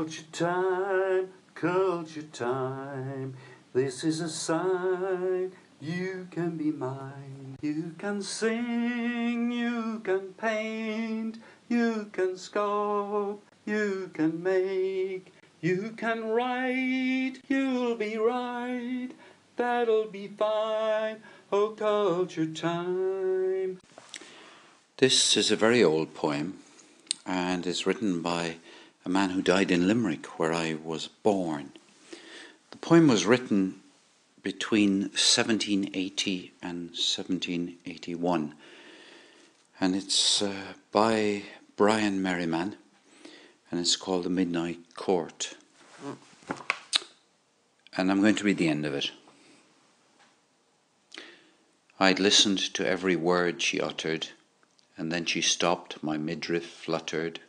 Culture time, culture time. This is a sign you can be mine. You can sing, you can paint, you can sculpt, you can make, you can write, you'll be right. That'll be fine. Oh, culture time. This is a very old poem and is written by man who died in Limerick, where I was born. The poem was written between 1780 and 1781, and it's uh, by Brian Merriman, and it's called The Midnight Court. And I'm going to read the end of it. I'd listened to every word she uttered, and then she stopped, my midriff fluttered.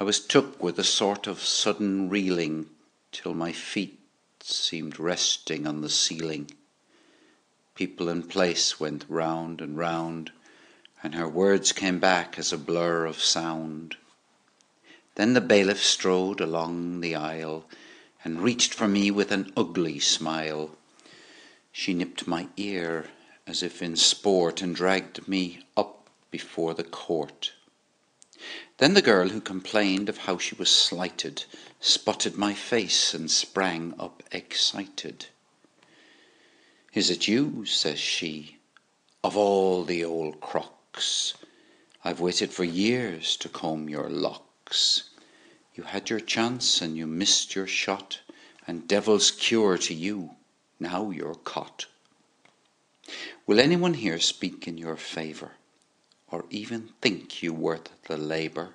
I was took with a sort of sudden reeling till my feet seemed resting on the ceiling. People in place went round and round, and her words came back as a blur of sound. Then the bailiff strode along the aisle and reached for me with an ugly smile. She nipped my ear as if in sport and dragged me up before the court. Then the girl who complained of how she was slighted spotted my face and sprang up excited. Is it you? says she. Of all the old crocks, I've waited for years to comb your locks. You had your chance and you missed your shot, and devil's cure to you. Now you're caught. Will anyone here speak in your favour? Or even think you worth the labour?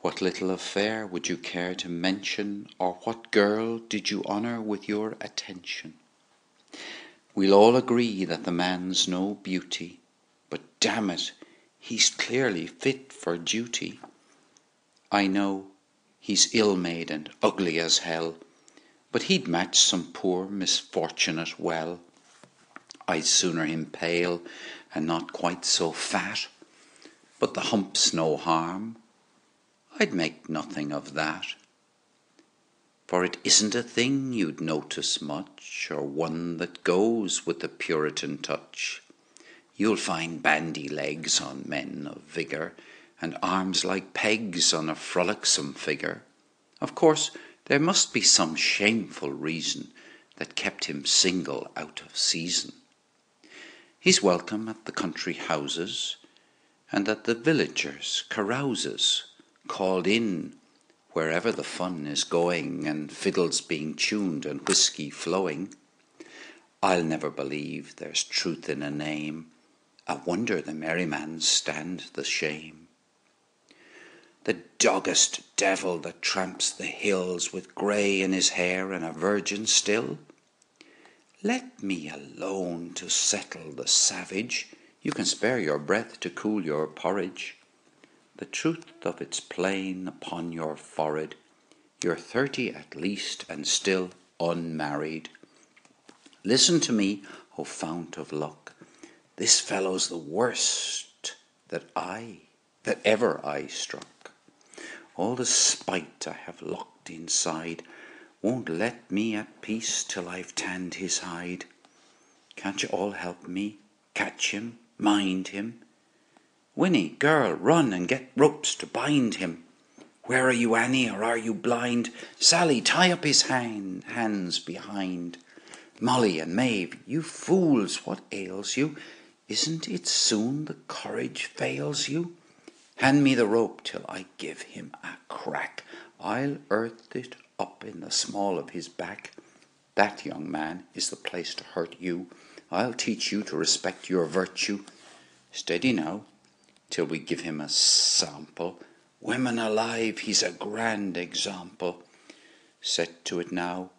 What little affair would you care to mention, or what girl did you honour with your attention? We'll all agree that the man's no beauty, but damn it, he's clearly fit for duty. I know he's ill made and ugly as hell, but he'd match some poor misfortunate well. I'd sooner him pale and not quite so fat, but the hump's no harm. I'd make nothing of that. For it isn't a thing you'd notice much, or one that goes with the Puritan touch. You'll find bandy legs on men of vigour, and arms like pegs on a frolicsome figure. Of course, there must be some shameful reason that kept him single out of season. He's welcome at the country houses, and at the villagers' carouses, called in wherever the fun is going, and fiddles being tuned and whisky flowing. I'll never believe there's truth in a name. I wonder the Merrimans stand the shame. The doggest devil that tramps the hills with grey in his hair and a virgin still let me alone to settle the savage. You can spare your breath to cool your porridge. The truth of it's plain upon your forehead. You're thirty at least and still unmarried. Listen to me, O fount of luck. This fellow's the worst that I, that ever I struck. All the spite I have locked inside won't let me at peace till I've tanned his hide. Can't you all help me? Catch him, mind him. Winnie, girl, run and get ropes to bind him. Where are you, Annie, or are you blind? Sally, tie up his hand, hands behind. Molly and Maeve, you fools, what ails you? Isn't it soon the courage fails you? Hand me the rope till I give him a crack. I'll earth it up in the small of his back. That, young man, is the place to hurt you. I'll teach you to respect your virtue. Steady now, till we give him a sample. Women alive, he's a grand example. Set to it now,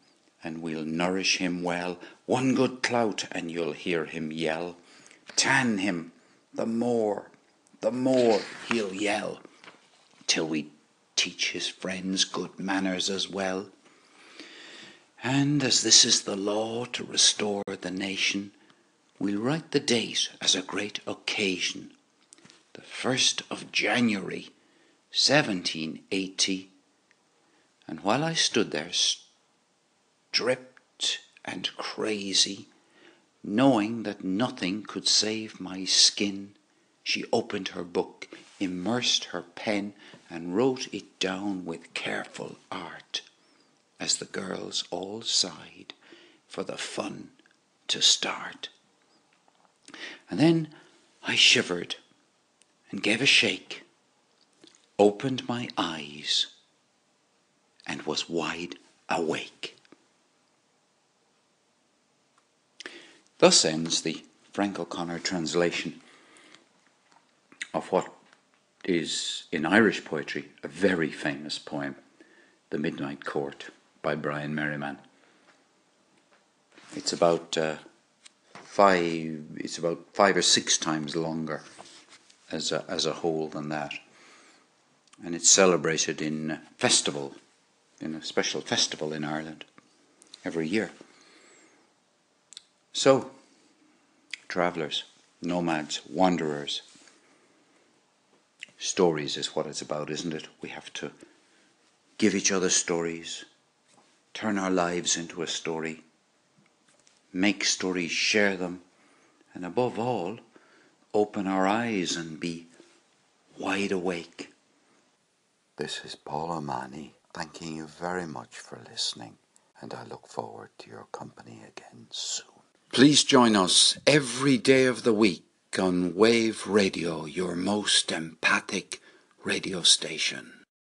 and we'll nourish him well. One good clout, and you'll hear him yell. Tan him, the more, the more he'll yell, till we teach his friends good manners as well. And as this is the law to restore the nation, we'll write the date as a great occasion, the 1st of January, 1780, And while I stood there, stripped and crazy, knowing that nothing could save my skin, she opened her book, immersed her pen, and wrote it down with careful art, as the girls all sighed for the fun to start. And then I shivered and gave a shake, opened my eyes, and was wide awake. Thus ends the Frank O'Connor translation of what is, in Irish poetry, a very famous poem, The Midnight Court by Brian Merriman. It's about uh, five. It's about five or six times longer as a, as a whole than that, and it's celebrated in festival, in a special festival in Ireland, every year. So, travellers, nomads, wanderers. Stories is what it's about, isn't it? We have to give each other stories, turn our lives into a story, make stories, share them, and above all, open our eyes and be wide awake. This is Paul O'Mahony thanking you very much for listening, and I look forward to your company again soon. Please join us every day of the week on Wave Radio, your most empathic radio station.